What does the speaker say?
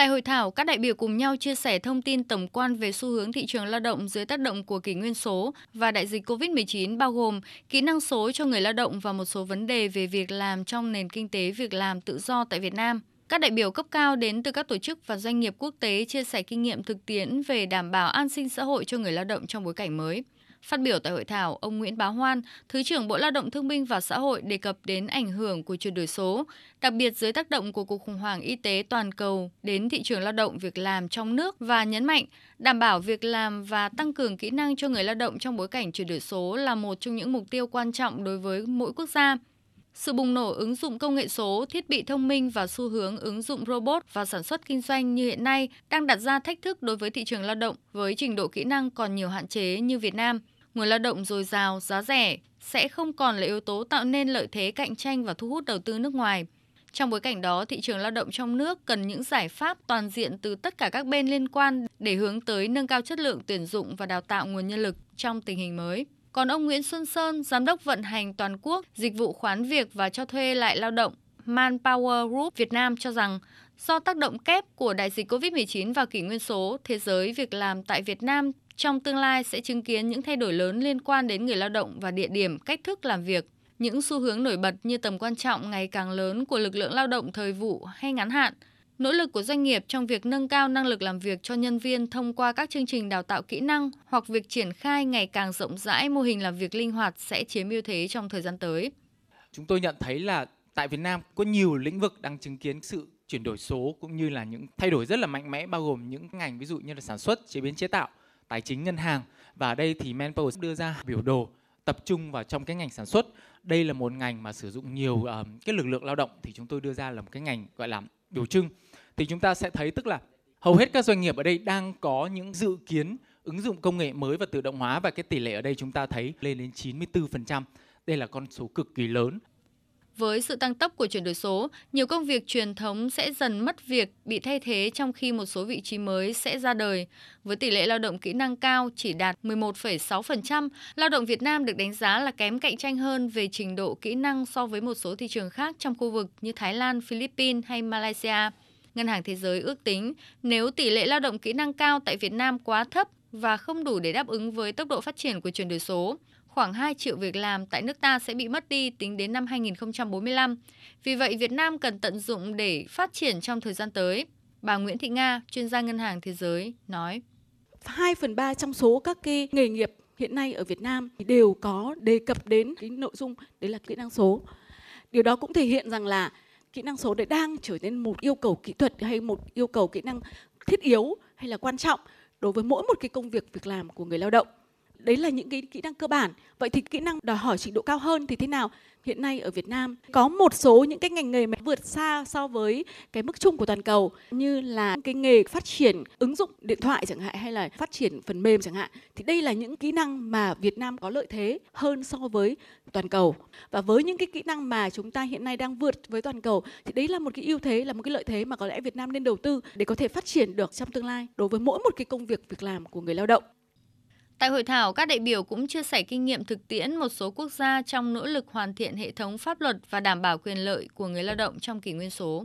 Tại hội thảo, các đại biểu cùng nhau chia sẻ thông tin tổng quan về xu hướng thị trường lao động dưới tác động của kỷ nguyên số và đại dịch COVID-19 bao gồm kỹ năng số cho người lao động và một số vấn đề về việc làm trong nền kinh tế việc làm tự do tại Việt Nam. Các đại biểu cấp cao đến từ các tổ chức và doanh nghiệp quốc tế chia sẻ kinh nghiệm thực tiễn về đảm bảo an sinh xã hội cho người lao động trong bối cảnh mới. Phát biểu tại hội thảo, ông Nguyễn Bá Hoan, Thứ trưởng Bộ Lao động Thương binh và Xã hội đề cập đến ảnh hưởng của chuyển đổi số, đặc biệt dưới tác động của cuộc khủng hoảng y tế toàn cầu đến thị trường lao động việc làm trong nước và nhấn mạnh đảm bảo việc làm và tăng cường kỹ năng cho người lao động trong bối cảnh chuyển đổi số là một trong những mục tiêu quan trọng đối với mỗi quốc gia. Sự bùng nổ ứng dụng công nghệ số, thiết bị thông minh và xu hướng ứng dụng robot và sản xuất kinh doanh như hiện nay đang đặt ra thách thức đối với thị trường lao động với trình độ kỹ năng còn nhiều hạn chế như Việt Nam. Nguồn lao động dồi dào, giá rẻ sẽ không còn là yếu tố tạo nên lợi thế cạnh tranh và thu hút đầu tư nước ngoài. Trong bối cảnh đó, thị trường lao động trong nước cần những giải pháp toàn diện từ tất cả các bên liên quan để hướng tới nâng cao chất lượng tuyển dụng và đào tạo nguồn nhân lực trong tình hình mới. Còn ông Nguyễn Xuân Sơn, giám đốc vận hành toàn quốc dịch vụ khoán việc và cho thuê lại lao động Manpower Group Việt Nam cho rằng do tác động kép của đại dịch COVID-19 và kỷ nguyên số, thế giới việc làm tại Việt Nam trong tương lai sẽ chứng kiến những thay đổi lớn liên quan đến người lao động và địa điểm, cách thức làm việc. Những xu hướng nổi bật như tầm quan trọng ngày càng lớn của lực lượng lao động thời vụ hay ngắn hạn, nỗ lực của doanh nghiệp trong việc nâng cao năng lực làm việc cho nhân viên thông qua các chương trình đào tạo kỹ năng hoặc việc triển khai ngày càng rộng rãi mô hình làm việc linh hoạt sẽ chiếm ưu thế trong thời gian tới. Chúng tôi nhận thấy là tại Việt Nam có nhiều lĩnh vực đang chứng kiến sự chuyển đổi số cũng như là những thay đổi rất là mạnh mẽ bao gồm những ngành ví dụ như là sản xuất, chế biến chế tạo, tài chính ngân hàng và ở đây thì Manpower đưa ra biểu đồ tập trung vào trong cái ngành sản xuất. Đây là một ngành mà sử dụng nhiều uh, cái lực lượng lao động thì chúng tôi đưa ra là một cái ngành gọi là biểu trưng. Thì chúng ta sẽ thấy tức là hầu hết các doanh nghiệp ở đây đang có những dự kiến ứng dụng công nghệ mới và tự động hóa và cái tỷ lệ ở đây chúng ta thấy lên đến 94%. Đây là con số cực kỳ lớn với sự tăng tốc của chuyển đổi số, nhiều công việc truyền thống sẽ dần mất việc, bị thay thế trong khi một số vị trí mới sẽ ra đời. Với tỷ lệ lao động kỹ năng cao chỉ đạt 11,6%, lao động Việt Nam được đánh giá là kém cạnh tranh hơn về trình độ kỹ năng so với một số thị trường khác trong khu vực như Thái Lan, Philippines hay Malaysia. Ngân hàng Thế giới ước tính nếu tỷ lệ lao động kỹ năng cao tại Việt Nam quá thấp và không đủ để đáp ứng với tốc độ phát triển của chuyển đổi số, khoảng 2 triệu việc làm tại nước ta sẽ bị mất đi tính đến năm 2045. Vì vậy, Việt Nam cần tận dụng để phát triển trong thời gian tới. Bà Nguyễn Thị Nga, chuyên gia Ngân hàng Thế giới, nói. 2 phần 3 trong số các cái nghề nghiệp hiện nay ở Việt Nam đều có đề cập đến cái nội dung đấy là kỹ năng số. Điều đó cũng thể hiện rằng là kỹ năng số đấy đang trở nên một yêu cầu kỹ thuật hay một yêu cầu kỹ năng thiết yếu hay là quan trọng đối với mỗi một cái công việc việc làm của người lao động đấy là những cái kỹ năng cơ bản. Vậy thì kỹ năng đòi hỏi trình độ cao hơn thì thế nào? Hiện nay ở Việt Nam có một số những cái ngành nghề mà vượt xa so với cái mức chung của toàn cầu, như là cái nghề phát triển ứng dụng điện thoại chẳng hạn, hay là phát triển phần mềm chẳng hạn. Thì đây là những kỹ năng mà Việt Nam có lợi thế hơn so với toàn cầu. Và với những cái kỹ năng mà chúng ta hiện nay đang vượt với toàn cầu, thì đấy là một cái ưu thế, là một cái lợi thế mà có lẽ Việt Nam nên đầu tư để có thể phát triển được trong tương lai đối với mỗi một cái công việc việc làm của người lao động. Tại hội thảo, các đại biểu cũng chia sẻ kinh nghiệm thực tiễn một số quốc gia trong nỗ lực hoàn thiện hệ thống pháp luật và đảm bảo quyền lợi của người lao động trong kỷ nguyên số.